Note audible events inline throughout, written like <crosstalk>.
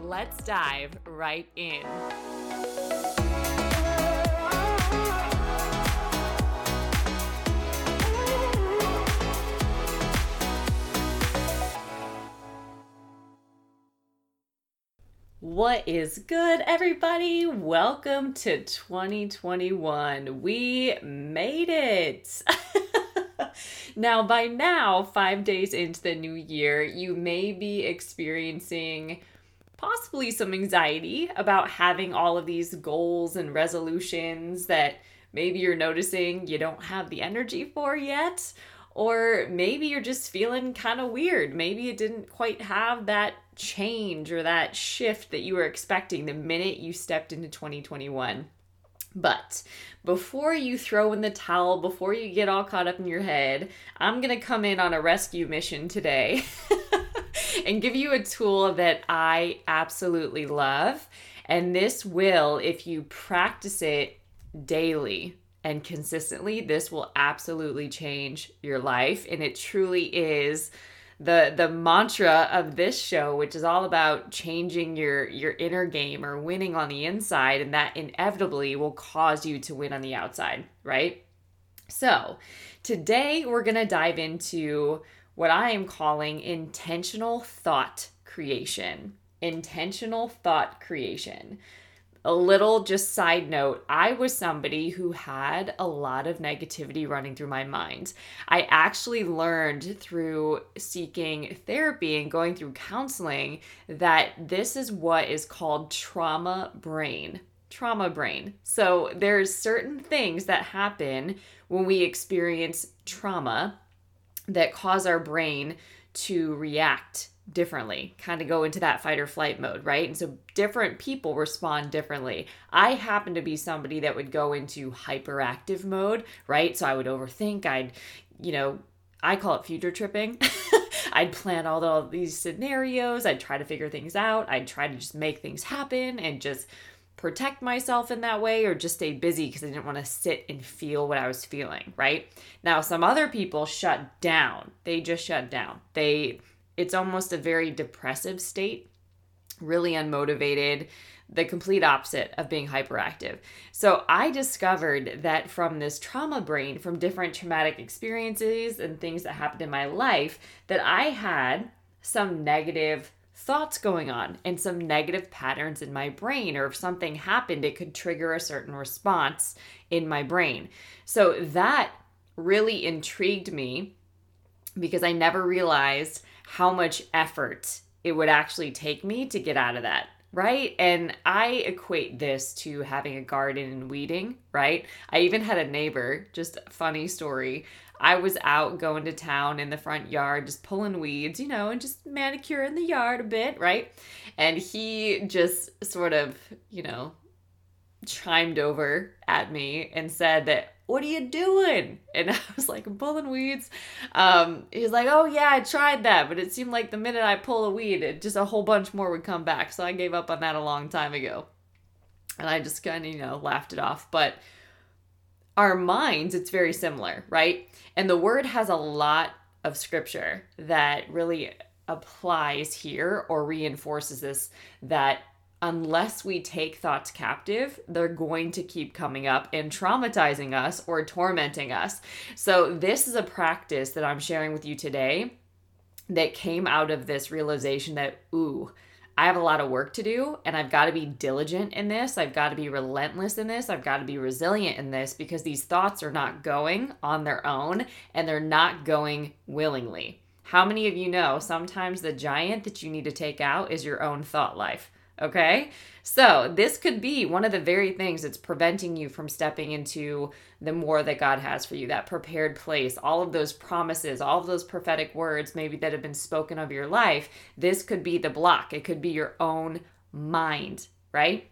let's dive right in. What is good, everybody? Welcome to 2021. We made it. <laughs> Now, by now, five days into the new year, you may be experiencing possibly some anxiety about having all of these goals and resolutions that maybe you're noticing you don't have the energy for yet. Or maybe you're just feeling kind of weird. Maybe it didn't quite have that change or that shift that you were expecting the minute you stepped into 2021. But before you throw in the towel, before you get all caught up in your head, I'm going to come in on a rescue mission today <laughs> and give you a tool that I absolutely love. And this will, if you practice it daily and consistently, this will absolutely change your life. And it truly is the the mantra of this show which is all about changing your your inner game or winning on the inside and that inevitably will cause you to win on the outside right so today we're going to dive into what i am calling intentional thought creation intentional thought creation a little just side note I was somebody who had a lot of negativity running through my mind. I actually learned through seeking therapy and going through counseling that this is what is called trauma brain. Trauma brain. So there's certain things that happen when we experience trauma that cause our brain to react differently, kind of go into that fight or flight mode, right? And so different people respond differently. I happen to be somebody that would go into hyperactive mode, right? So I would overthink, I'd, you know, I call it future tripping. <laughs> I'd plan all, the, all these scenarios, I'd try to figure things out, I'd try to just make things happen and just protect myself in that way or just stay busy because I didn't want to sit and feel what I was feeling, right? Now, some other people shut down. They just shut down. They it's almost a very depressive state, really unmotivated, the complete opposite of being hyperactive. So I discovered that from this trauma brain, from different traumatic experiences and things that happened in my life, that I had some negative thoughts going on and some negative patterns in my brain or if something happened it could trigger a certain response in my brain. So that really intrigued me because I never realized how much effort it would actually take me to get out of that right? And I equate this to having a garden and weeding, right? I even had a neighbor, just funny story. I was out going to town in the front yard, just pulling weeds, you know, and just manicuring the yard a bit, right? And he just sort of, you know, chimed over at me and said that what are you doing? And <laughs> I was like, pulling weeds. Um, he's like, oh yeah, I tried that, but it seemed like the minute I pull a weed, it just a whole bunch more would come back. So I gave up on that a long time ago. And I just kind of, you know, laughed it off. But our minds, it's very similar, right? And the word has a lot of scripture that really applies here or reinforces this that unless we take thoughts captive, they're going to keep coming up and traumatizing us or tormenting us. So, this is a practice that I'm sharing with you today that came out of this realization that, ooh, I have a lot of work to do and I've got to be diligent in this. I've got to be relentless in this. I've got to be resilient in this because these thoughts are not going on their own and they're not going willingly. How many of you know sometimes the giant that you need to take out is your own thought life? Okay. So, this could be one of the very things that's preventing you from stepping into the more that God has for you, that prepared place, all of those promises, all of those prophetic words, maybe that have been spoken of your life. This could be the block. It could be your own mind, right?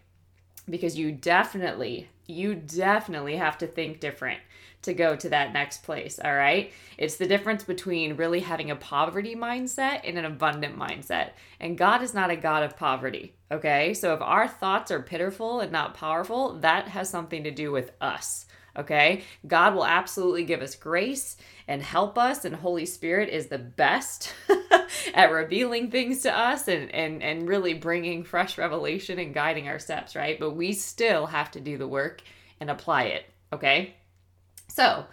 Because you definitely, you definitely have to think different to go to that next place. All right. It's the difference between really having a poverty mindset and an abundant mindset. And God is not a God of poverty. Okay. So if our thoughts are pitiful and not powerful, that has something to do with us. Okay. God will absolutely give us grace and help us. And Holy Spirit is the best <laughs> at revealing things to us and, and, and really bringing fresh revelation and guiding our steps. Right. But we still have to do the work and apply it. Okay. So,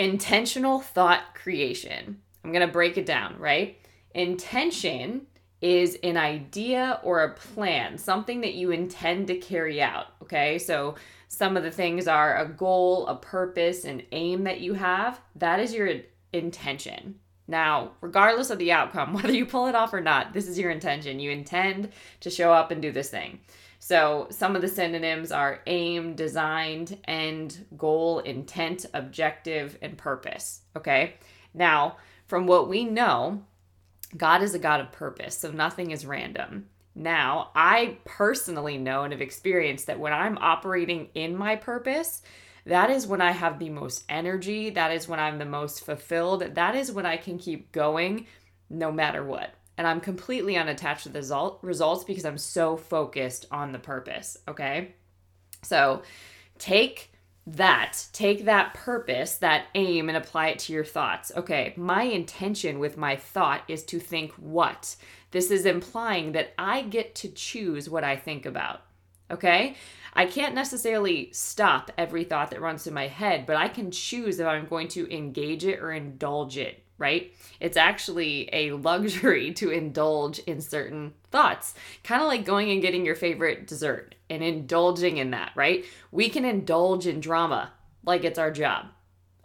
intentional thought creation. I'm going to break it down, right? Intention is an idea or a plan, something that you intend to carry out, okay? So, some of the things are a goal, a purpose, an aim that you have. That is your intention. Now, regardless of the outcome, <laughs> whether you pull it off or not, this is your intention. You intend to show up and do this thing. So some of the synonyms are aim, designed, end, goal, intent, objective, and purpose. Okay. Now, from what we know, God is a God of purpose, so nothing is random. Now, I personally know and have experienced that when I'm operating in my purpose, that is when I have the most energy. That is when I'm the most fulfilled. That is when I can keep going no matter what and I'm completely unattached to the result, results because I'm so focused on the purpose. Okay. So take that, take that purpose, that aim, and apply it to your thoughts. Okay. My intention with my thought is to think what? This is implying that I get to choose what I think about. Okay. I can't necessarily stop every thought that runs through my head, but I can choose if I'm going to engage it or indulge it right? It's actually a luxury <laughs> to indulge in certain thoughts, kind of like going and getting your favorite dessert and indulging in that, right? We can indulge in drama like it's our job.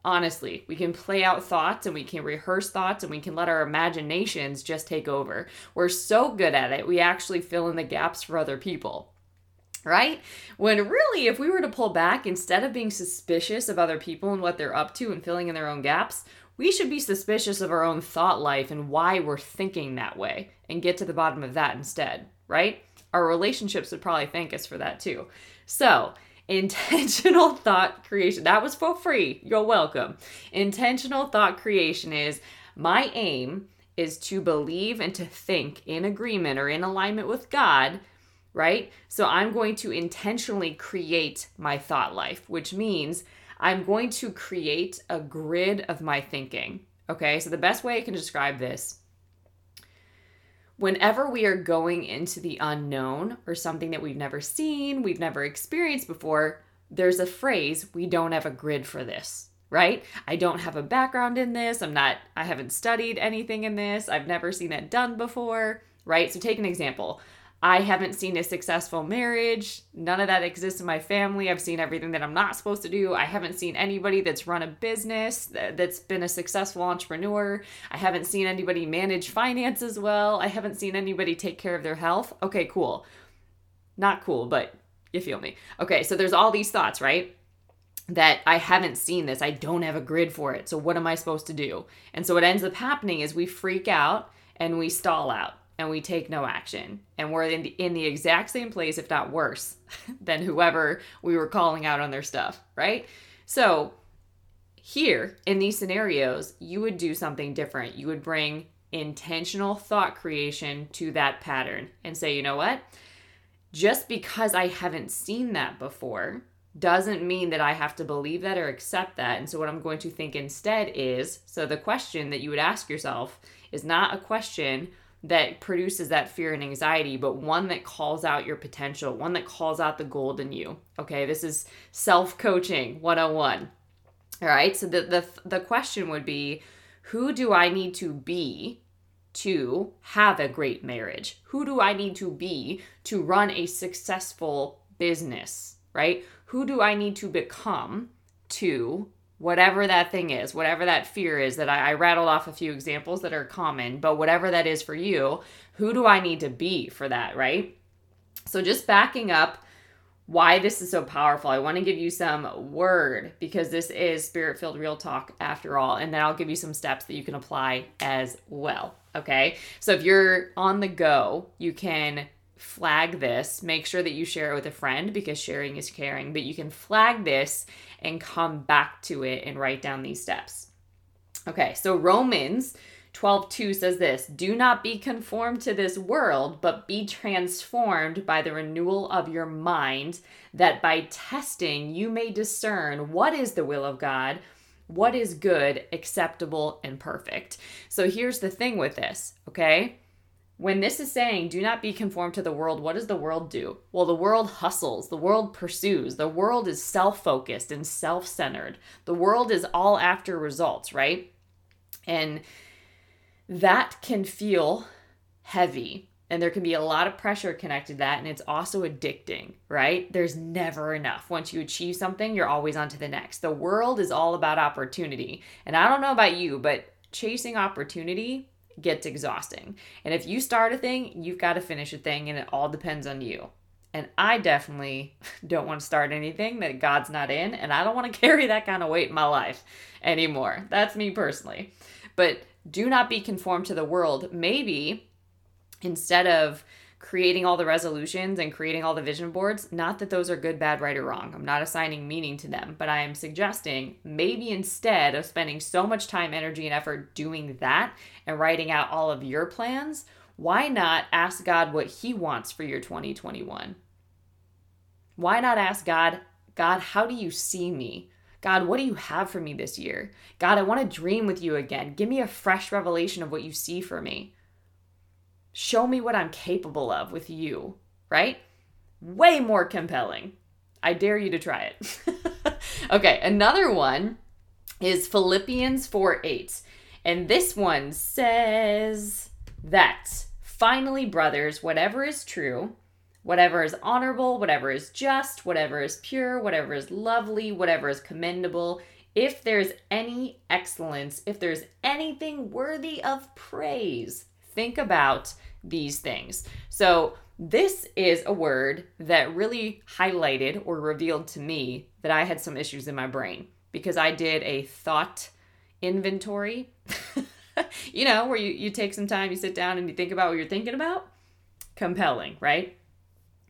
Honestly, we can play out thoughts and we can rehearse thoughts and we can let our imaginations just take over. We're so good at it, we actually fill in the gaps for other people right? When really, if we were to pull back, instead of being suspicious of other people and what they're up to and filling in their own gaps, we should be suspicious of our own thought life and why we're thinking that way and get to the bottom of that instead, right? Our relationships would probably thank us for that too. So, <laughs> intentional thought creation, that was for free. You're welcome. Intentional thought creation is my aim is to believe and to think in agreement or in alignment with God right? So I'm going to intentionally create my thought life, which means I'm going to create a grid of my thinking. Okay, so the best way I can describe this whenever we are going into the unknown or something that we've never seen, we've never experienced before, there's a phrase, we don't have a grid for this, right? I don't have a background in this. I'm not, I haven't studied anything in this. I've never seen it done before, right? So take an example. I haven't seen a successful marriage. None of that exists in my family. I've seen everything that I'm not supposed to do. I haven't seen anybody that's run a business that's been a successful entrepreneur. I haven't seen anybody manage finances well. I haven't seen anybody take care of their health. Okay, cool. Not cool, but you feel me. Okay, so there's all these thoughts, right? That I haven't seen this. I don't have a grid for it. So what am I supposed to do? And so what ends up happening is we freak out and we stall out and we take no action. And we're in the, in the exact same place if not worse <laughs> than whoever we were calling out on their stuff right? So here in these scenarios you would do something different. You would bring intentional thought creation to that pattern and say you know what? Just because i haven't seen that before doesn't mean that I have to believe that or accept that. And so, what I'm going to think instead is so the question that you would ask yourself is not a question that produces that fear and anxiety, but one that calls out your potential, one that calls out the gold in you. Okay, this is self coaching 101. All right, so the, the, the question would be who do I need to be to have a great marriage? Who do I need to be to run a successful business, right? Who do I need to become to whatever that thing is, whatever that fear is that I, I, rattled off a few examples that are common, but whatever that is for you, who do I need to be for that, right? So, just backing up why this is so powerful, I want to give you some word because this is spirit filled real talk after all. And then I'll give you some steps that you can apply as well. Okay. So, if you're on the go, you can flag this. Make sure that you share it with a friend because sharing is caring, but you can flag this and come back to it and write down these steps. Okay. So, Romans 12 2 says this Do not be conformed to this world, but be transformed by the renewal of your mind, that by testing you may discern what is the will of God, what is good, acceptable, and perfect. So here's the thing with this, okay? When this is saying, do not be conformed to the world, what does the world do? Well, the world hustles, the world pursues, the world is self focused and self centered. The world is all after results, right? And that can feel heavy and there can be a lot of pressure connected to that and it's also addicting right there's never enough once you achieve something you're always on to the next the world is all about opportunity and i don't know about you but chasing opportunity gets exhausting. And if you start a thing you've got to finish a thing and it all depends on you. And i definitely <laughs> don't want to start anything that god's not in and i don't want to <laughs> carry that kind of weight in my life anymore. That's me personally. But do not be conformed to the world. Maybe instead of creating all the resolutions and creating all the vision boards, not that those are good, bad, right, or wrong. I'm not assigning meaning to them, but I am suggesting maybe instead of spending so much time, energy, and effort doing that and writing out all of your plans, why not ask God what He wants for your 2021? Why not ask God, God, how do you see me? God, what do you have for me this year? God, I want to dream with you again. Give me a fresh revelation of what you see for me. Show me what I'm capable of with you, right? Way more compelling. I dare you to try it. <laughs> okay, another one is Philippians 4 8. And this one says that finally, brothers, whatever is true, whatever is honorable, whatever is just, whatever is pure, whatever is lovely, whatever is commendable, if there's any excellence, if there's anything worthy of praise, think about these things. So, this is a word that really highlighted or revealed to me that I had some issues in my brain because I did a thought inventory. <laughs> you know, where you, you take some time, you sit down and you think about what you're thinking about. Compelling, right?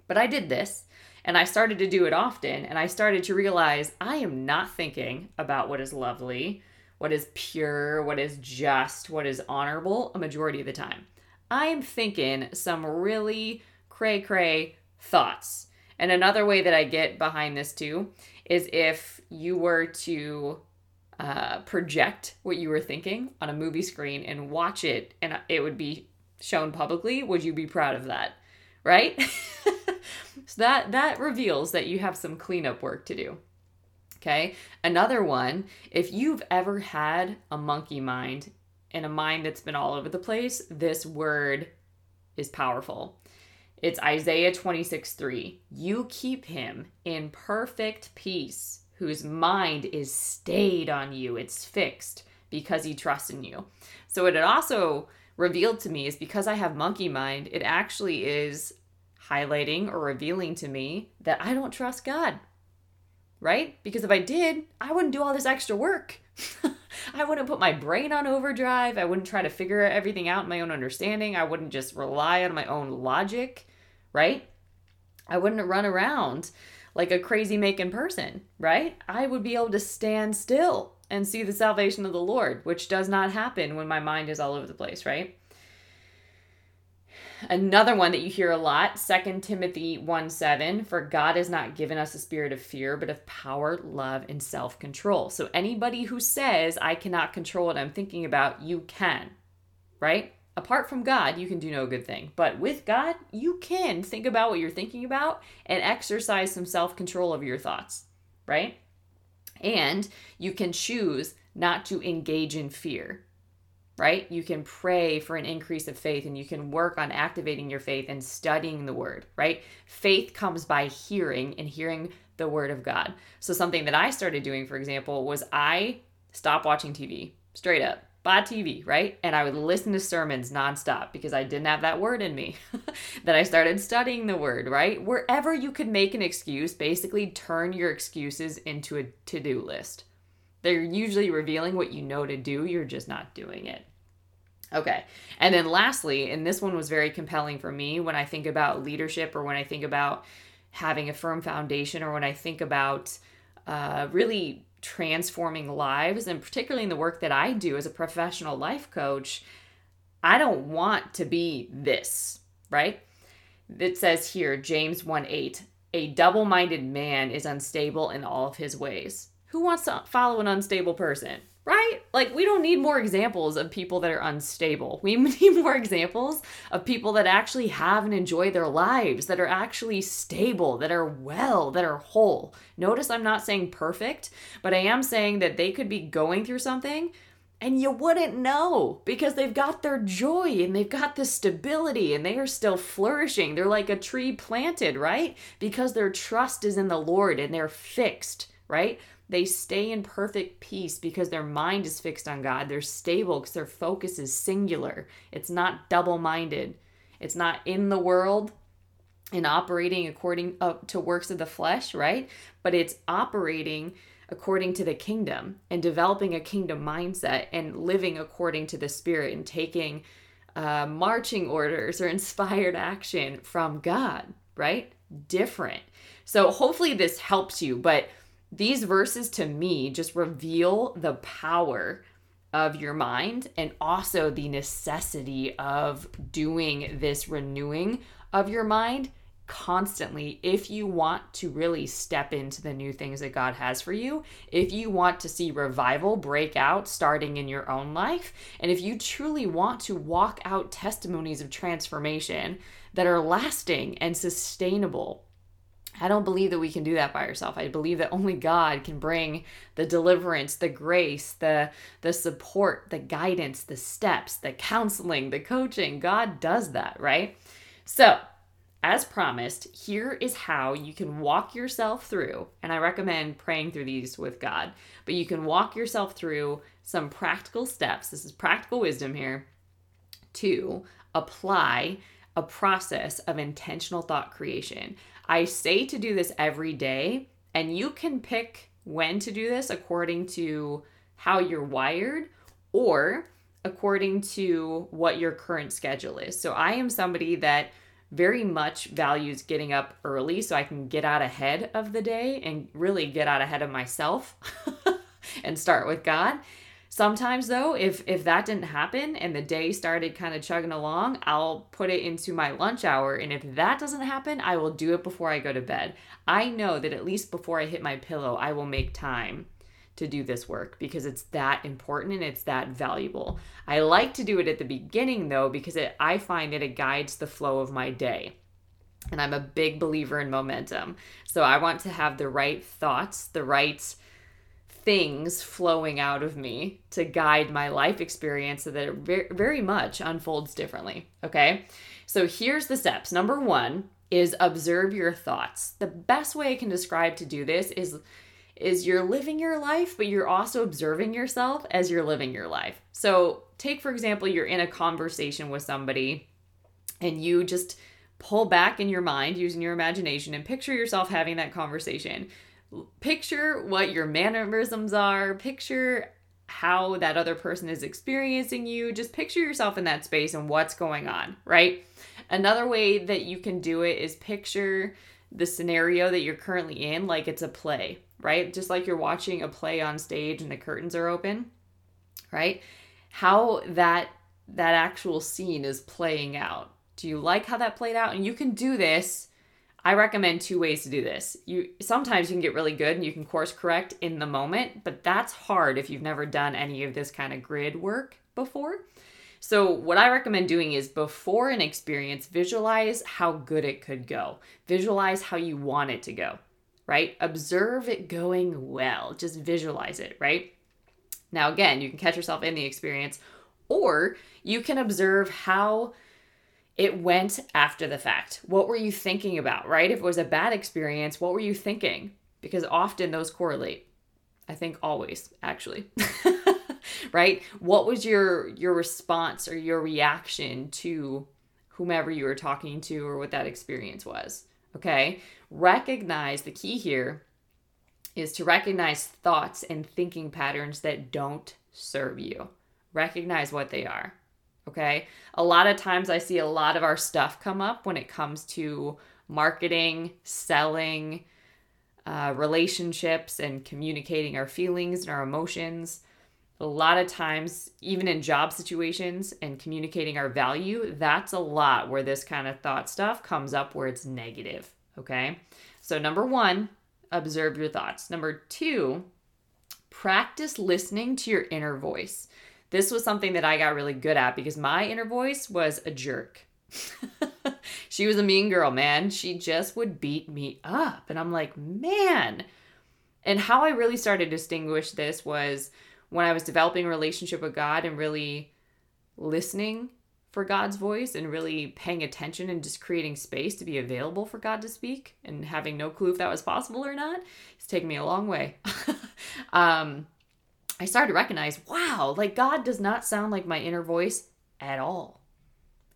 But I did this and I started to do it often and I started to realize I am not thinking about what is lovely, what is pure, what is just, what is honorable a majority of the time. I am thinking some really cray cray thoughts. And another way that I get behind this too is if you were to uh, project what you were thinking on a movie screen and watch it and it would be shown publicly, would you be proud of that? Right? <laughs> So that that reveals that you have some cleanup work to do. Okay? Another one, if you've ever had a monkey mind and a mind that's been all over the place, this word is powerful. It's Isaiah 26 3. You keep him in perfect peace, whose mind is stayed on you, it's fixed because he trusts in you. So, what it also revealed to me is because I have monkey mind, it actually is highlighting or revealing to me that I don't trust God. Right? Because if I did, I wouldn't do all this extra work. <laughs> I wouldn't put my brain on overdrive. I wouldn't try to figure everything out in my own understanding. I wouldn't just rely on my own logic, right? I wouldn't run around like a crazy making person, right? I would be able to stand still and see the salvation of the Lord, which does not happen when my mind is all over the place, right? Another one that you hear a lot, 2 Timothy 1 7, for God has not given us a spirit of fear, but of power, love, and self control. So anybody who says, I cannot control what I'm thinking about, you can, right? Apart from God, you can do no good thing. But with God, you can think about what you're thinking about and exercise some self control over your thoughts, right? And you can choose not to engage in fear right? You can pray for an increase of faith and you can work on activating your faith and studying the word, right? Faith comes by hearing and hearing the word of God. So, something that I started doing, for example, was I stopped watching TV straight up. Bought TV, right? And I would listen to sermons nonstop because I didn't have that word in me. <laughs> that I started studying the word, right? Wherever you could make an excuse, basically turn your excuses into a to do list. They're usually revealing what you know to do, you're just not doing it. Okay. And then lastly, and this one was very compelling for me when I think about leadership or when I think about having a firm foundation or when I think about uh, really transforming lives, and particularly in the work that I do as a professional life coach, I don't want to be this, right? It says here, James 1 8, a double minded man is unstable in all of his ways. Who wants to follow an unstable person? right? Like, we don't need more examples of people that are unstable. We <laughs> need more examples of people that actually have and enjoy their lives, that are actually stable, that are well, that are whole. Notice I'm not saying perfect, but I am saying that they could be going through something and you wouldn't know because they've got their joy and they've got the stability and they are still flourishing. They're like a tree planted, right? Because their trust is in the Lord and they're fixed, right? They stay in perfect peace because their mind is fixed on God. They're stable because their focus is singular. It's not double minded. It's not in the world and operating according uh, to works of the flesh, right? But it's operating according to the kingdom and developing a kingdom mindset and living according to the spirit and taking uh, marching orders or <laughs> inspired action from God, right? Different. So hopefully this helps you, but these verses to me just reveal the power of your mind and also the necessity of doing this renewing of your mind constantly. If you want to really step into the new things that God has for you, if you want to see revival break out starting in your own life, and if you truly want to walk out testimonies of transformation that are lasting and sustainable I don't believe that we can do that by ourselves. I believe that only God can bring the deliverance, the grace, the the support, the guidance, the steps, the counseling, the coaching. God does that, right? So, as promised, here is how you can walk yourself through, and I recommend praying through these with God, but you can walk yourself through some practical steps. This is practical wisdom here to apply a process of intentional thought creation. I say to do this every day, and you can pick when to do this according to how you're wired or according to what your current schedule is. So I am somebody that very much values getting up early so I can get out ahead of the day and really get out ahead of myself <laughs> and start with God. Sometimes though, if if that didn't happen and the day started kind of chugging along, I'll put it into my lunch hour and if that doesn't happen, I will do it before I go to bed. I know that at least before I hit my pillow, I will make time to do this work because it's that important and it's that valuable. I like to do it at the beginning though because it, I find that it guides the flow of my day. And I'm a big believer in momentum. So I want to have the right thoughts, the right things flowing out of me to guide my life experience so that it very, very much unfolds differently. Okay. So here's the steps. Number one is observe your thoughts. The best way I can describe to do this is is you're living your life, but you're also observing yourself as you're living your life. So, take for example, you're in a conversation with somebody and you just pull back in your mind using your imagination and picture yourself having that conversation picture what your mannerisms are, picture how that other person is experiencing you. Just picture yourself in that space and what's going on, right? Another way that you can do it is picture the scenario that you're currently in like it's a play, right? Just like you're watching a play on stage and the curtains are open, right? How that that actual scene is playing out. Do you like how that played out? And you can do this I recommend two ways to do this. You sometimes you can get really good and you can course correct in the moment, but that's hard if you've never done any of this kind of grid work before. So, what I recommend doing is before an experience, visualize how good it could go. Visualize how you want it to go, right? Observe it going well. Just visualize it, right? Now, again, you can catch yourself in the experience, or you can observe how it went after the fact. What were you thinking about, right? If it was a bad experience, what were you thinking? Because often those correlate. I think always, actually. <laughs> right? What was your your response or your reaction to whomever you were talking to or what that experience was. Okay? Recognize the key here is to recognize thoughts and thinking patterns that don't serve you. Recognize what they are. Okay? A lot of times I see a lot of our stuff come up when it comes to marketing, selling, uh, relationships, and communicating our feelings and our emotions. A lot of times, even in job situations and communicating our value, that's a lot where this kind of thought stuff comes up where it's negative. Okay? So, number one, observe your thoughts. Number two, practice listening to your inner voice. This was something that I got really good at because my inner voice was a jerk. <laughs> she was a mean girl, man. She just would beat me up. And I'm like, man. And how I really started to distinguish this was when I was developing a relationship with God and really listening for God's voice and really paying attention and just creating space to be available for God to speak and having no clue if that was possible or not, it's taken me a long way. <laughs> um, I started to recognize, wow, like God does not sound like my inner voice at all.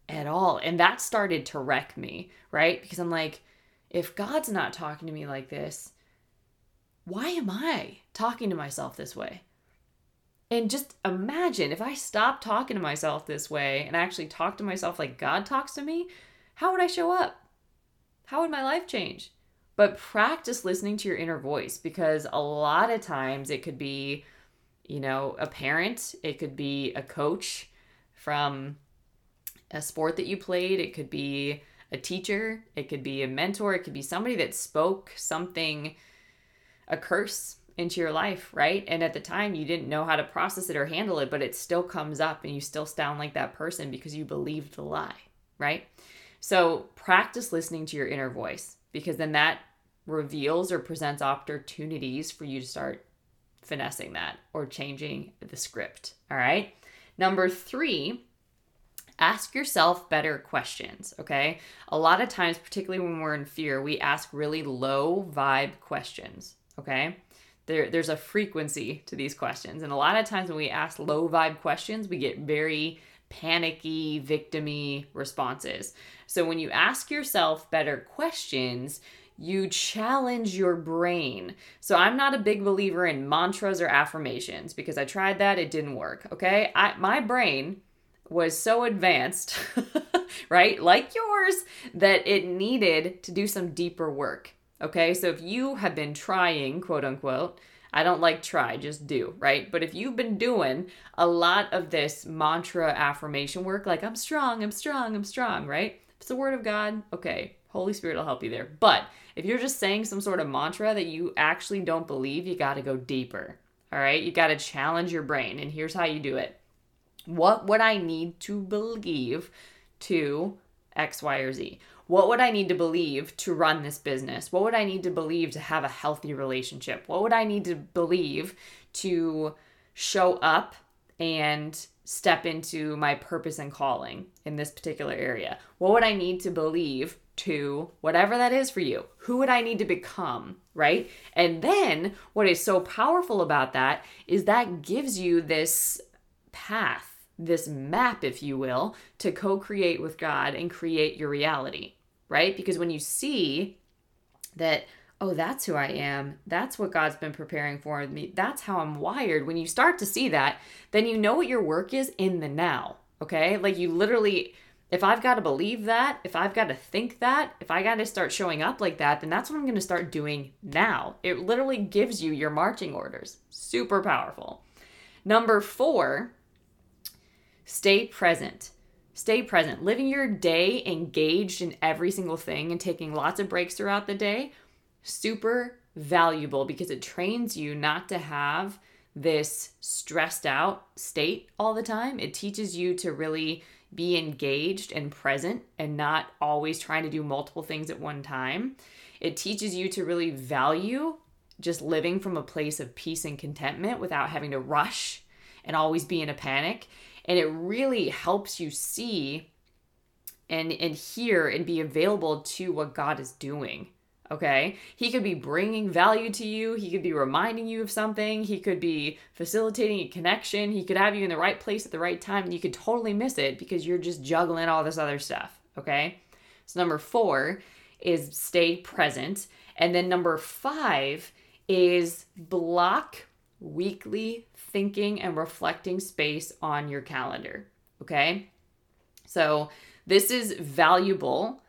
At all. And that started to wreck me, right? Because I'm like, if God's not talking to me like this, why am I talking to myself this way? And just imagine if I stopped talking to myself this way and actually talk to myself like God talks to me, how would I show up? How would my life change? But practice listening to your inner voice because a lot of times it could be, you know, a parent, it could be a coach from a sport that you played, it could be a teacher, it could be a mentor, it could be somebody that spoke something, a curse into your life, right? And at the time, you didn't know how to process it or handle it, but it still comes up and you still sound like that person because you believed the lie, right? So practice listening to your inner voice because then that reveals or presents opportunities for you to start finessing that or changing the script. All right. Number three, ask yourself better questions. Okay. A lot of times, particularly when we're in fear, we ask really low vibe questions. Okay there, there's a frequency to these questions. And a lot of times when we ask low vibe questions, we get very panicky, victimy responses. So when you ask yourself better questions, you challenge your brain. So I'm not a big believer in mantras or affirmations because I tried that, it didn't work. Okay? I my brain was so advanced, <laughs> right? Like yours, that it needed to do some deeper work. Okay, so if you have been trying, quote unquote, I don't like try, just do, right? But if you've been doing a lot of this mantra affirmation work, like I'm strong, I'm strong, I'm strong, right? It's the word of God, okay, Holy Spirit will help you there. But if you're just saying some sort of mantra that you actually don't believe, you got to go deeper. All right, you got to challenge your brain. And here's how you do it What would I need to believe to X, Y, or Z? What would I need to believe to run this business? What would I need to believe to have a healthy relationship? What would I need to believe to show up and step into my purpose and calling in this particular area? What would I need to believe to whatever that is for you? Who would I need to become, right? And then what is so powerful about that is that gives you this path, this map, if you will, to co create with God and create your reality right? Because when you see that, oh, that's who I am, that's what God's been preparing for me, that's how I'm wired. When you start to see that, then you know what your work is in the now, okay? Like you literally. If I've got to believe that, if I've got to think that, if I got to start showing up like that, then that's what I'm going to start doing now. It literally gives you your marching orders. Super powerful. Number four, stay present. Stay present, living your day engaged in every single thing and taking lots of breaks throughout the day. Super valuable because it trains you not to have this stressed out state all the time. It teaches you to really be engaged and present and not always trying to do multiple things at one time. It teaches you to really value just living from a place of peace and contentment without having to rush and always be in a panic and it really helps you see and and hear and be available to what God is doing. Okay? He could be bringing value to you, he could be reminding you of something, he could be facilitating a connection, he could have you in the right place at the right time and you could totally miss it because you're just juggling all this other stuff. Okay. So, number four is stay present. And then number five is block weekly thinking and reflecting space on your calendar. Okay. So, this is valuable.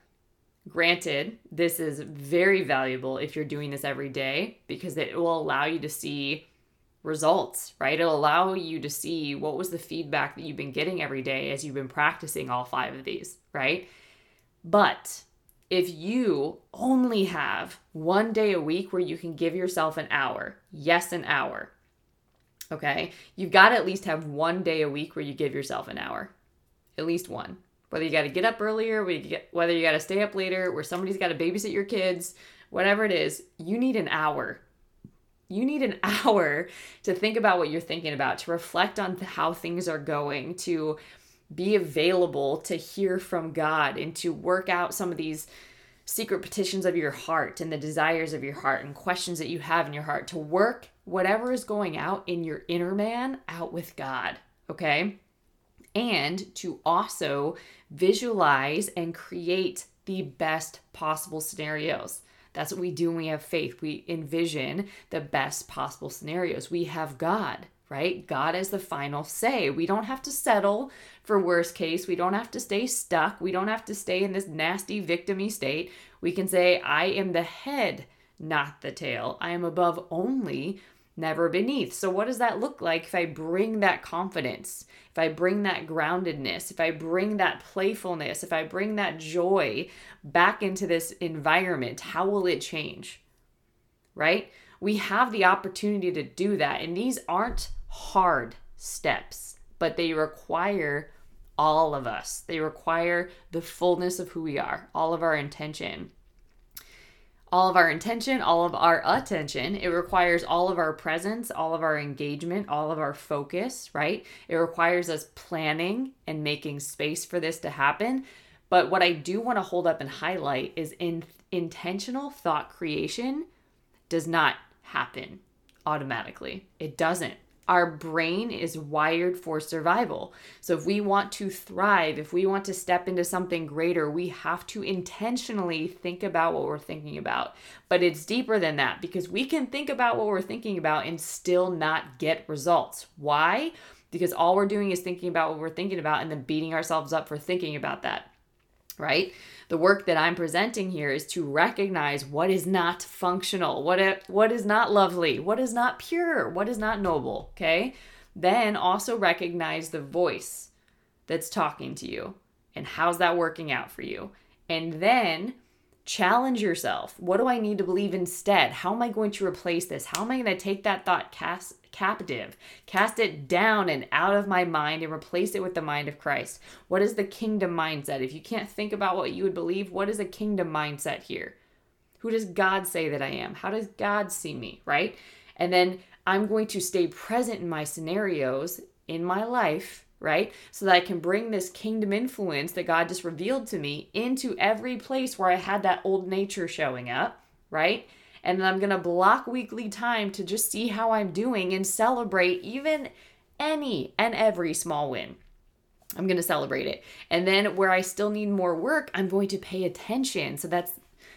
Granted, this is very valuable if you're doing this every day because it will allow you to see results, right? It'll allow you to see what was the feedback that you've been getting every day as you've been practicing all five of these, right? But if you only have one day a week where you can give yourself an hour, yes, an hour, okay, you've got to at least have one day a week where you give yourself an hour, at least one. Whether you got to get up earlier, whether you got to stay up later, where somebody's got to babysit your kids, whatever it is, you need an hour. You need an <laughs> hour to think about what you're thinking about, to reflect on how things are going, to be available to hear from God and to work out some of these secret petitions of your heart and the desires of your heart and questions that you have in your heart to work whatever is going out in your inner man out with God, okay? And to also visualize and create the best possible scenarios. That's what we do when we have faith. We envision the best possible scenarios. We have God, right? God is the final say. We don't have to settle for worst case. We don't have to stay stuck. We don't have to stay in this nasty victimy state. We can say, I am the head, not the tail. I am above only, never beneath. So, what does that look like if I bring that confidence, if I bring that groundedness, if I bring that playfulness, if I bring that joy back into this environment? How will it change? Right? We have the opportunity to do that. And these aren't hard steps, but they require all of us. They require the fullness of who we are, all of our intention. All of our intention, all of our attention. It requires all of our presence, all of our engagement, all of our focus, right? It requires us planning and making space for this to happen. But what I do want to hold up and highlight is in intentional thought creation does not happen automatically. It doesn't. Our brain is wired for survival. So, if we want to thrive, if we want to step into something greater, we have to intentionally think about what we're thinking about. But it's deeper than that because we can think about what we're thinking about and still not get results. Why? Because all we're doing is thinking about what we're thinking about and then beating ourselves up for thinking about that, right? the work that I'm presenting here is to recognize what is not functional, what it, what is not lovely, what is not pure, what is not noble, okay? Then also recognize the voice that's talking to you and how's that working out for you. And then challenge yourself. What do I need to believe instead? How am I going to replace this? How am I going to take that thought cast captive, cast it down and out of my mind and replace it with the mind of Christ. What is the kingdom mindset? If you can't think about what you would believe, what is a kingdom mindset here? Who does God say that I am? How does God see me, right? And then I'm going to stay present in my scenarios in my life, right? So that I can bring this kingdom influence that God just revealed to me into every place where I had that old nature showing up, right? And then I'm going to block weekly time to just see how I'm doing and celebrate even any and every small win. I'm going to celebrate it. And then where I still need more work, I'm going to pay attention. So that's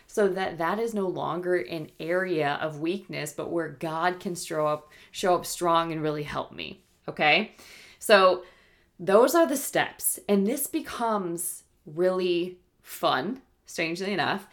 so that that is no longer an area of weakness, but where God can show up show up strong and really help me. Okay? So those are the steps. And this becomes really fun, strangely enough,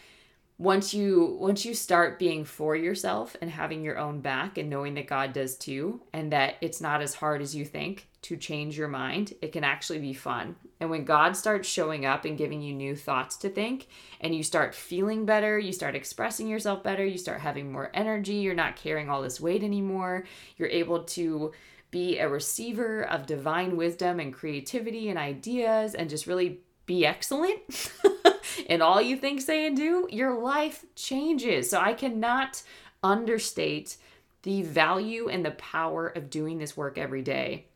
once you once you start being for yourself and having your own back and knowing that God does too and that it's not as hard as you think to change your mind it can actually be fun and when God starts showing up and giving you new thoughts to think and you start feeling better you start expressing yourself better you start having more energy you're not carrying all this weight anymore you're able to be a receiver of divine wisdom and creativity and ideas and just really be excellent <laughs> in all you think, say, and do, your life changes. So I cannot understate the value and the power of doing this work every day.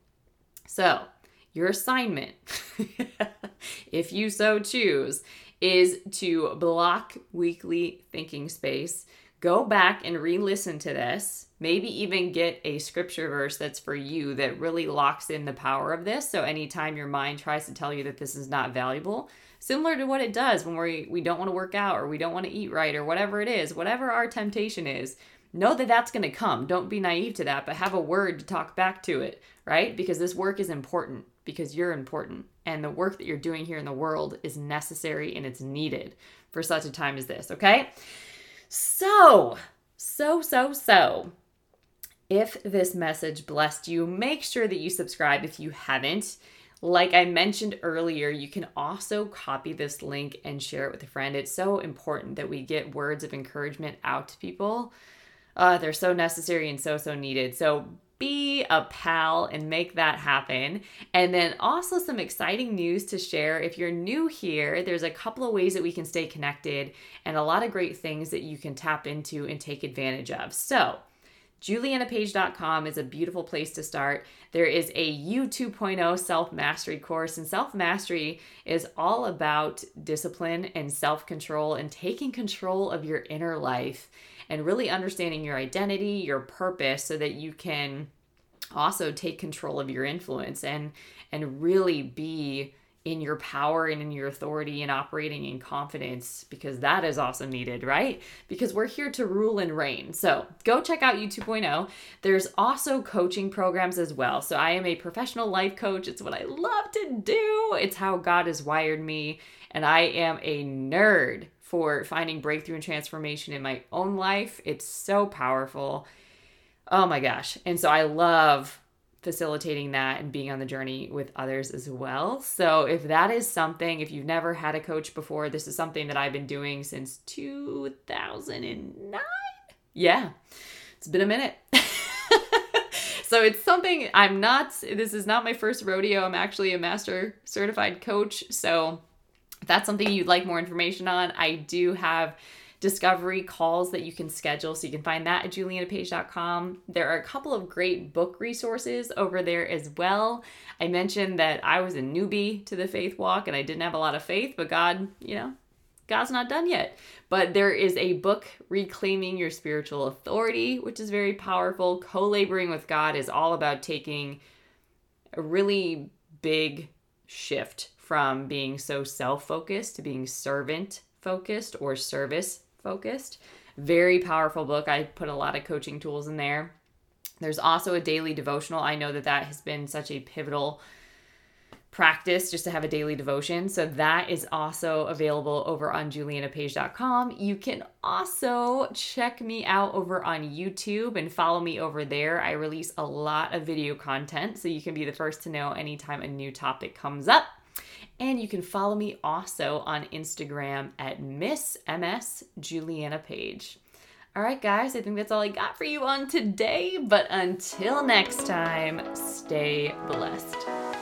So, your assignment, <laughs> if you so choose, is to block weekly thinking space. Go back and re listen to this. Maybe even get a scripture verse that's for you that really locks in the power of this. So, anytime your mind tries to tell you that this is not valuable, similar to what it does when we we don't want to work out or we don't want to eat right or whatever it is, whatever our temptation is. Know that that's going to come. Don't be naive to that, but have a word to talk back to it, right? Because this work is important because you're important and the work that you're doing here in the world is necessary and it's needed for such a time as this, okay? So, so, so, so, if this message blessed you, make sure that you subscribe if you haven't. Like I mentioned earlier, you can also copy this link and share it with a friend. It's so important that we get words of encouragement out to people. Uh, they're so necessary and so, so needed. So be a pal and make that happen. And then also some exciting news to share. If you're new here, there's a couple of ways that we can stay connected and a lot of great things that you can tap into and take advantage of. So, julianapage.com is a beautiful place to start. There is a U 2.0 self mastery course, and self mastery is all about discipline and self control and taking control of your inner life and really understanding your identity, your purpose, so that you can also take control of your influence and and really be in your power and in your authority and operating in confidence because that is also needed, right? Because we're here to rule and reign. So go check out U 2.0. There's also coaching programs as well. So I am a professional life coach. It's what I love to do, it's how God has wired me. And I am a nerd for finding breakthrough and transformation in my own life. It's so powerful. Oh my gosh. And so I love facilitating that and being on the journey with others as well. So, if that is something, if you've never had a coach before, this is something that I've been doing since 2009. Yeah, it's been a minute. <laughs> so, it's something I'm not, this is not my first rodeo. I'm actually a master certified coach. So, if that's something you'd like more information on, I do have discovery calls that you can schedule. So you can find that at julianapage.com. There are a couple of great book resources over there as well. I mentioned that I was a newbie to the faith walk and I didn't have a lot of faith, but God, you know, God's not done yet. But there is a book, Reclaiming Your Spiritual Authority, which is very powerful. Co laboring with God is all about taking a really big shift from being so self focused to being servant focused or service focused. Very powerful book. I put a lot of coaching tools in there. There's also a daily devotional. I know that that has been such a pivotal practice just to have a daily devotion. So that is also available over on julianapage.com. You can also check me out over on YouTube and follow me over there. I release a lot of video content so you can be the first to know anytime a new topic comes up. And you can follow me also on Instagram at Miss MS Juliana Page. All right, guys, I think that's all I got for you on today. But until next time, stay blessed.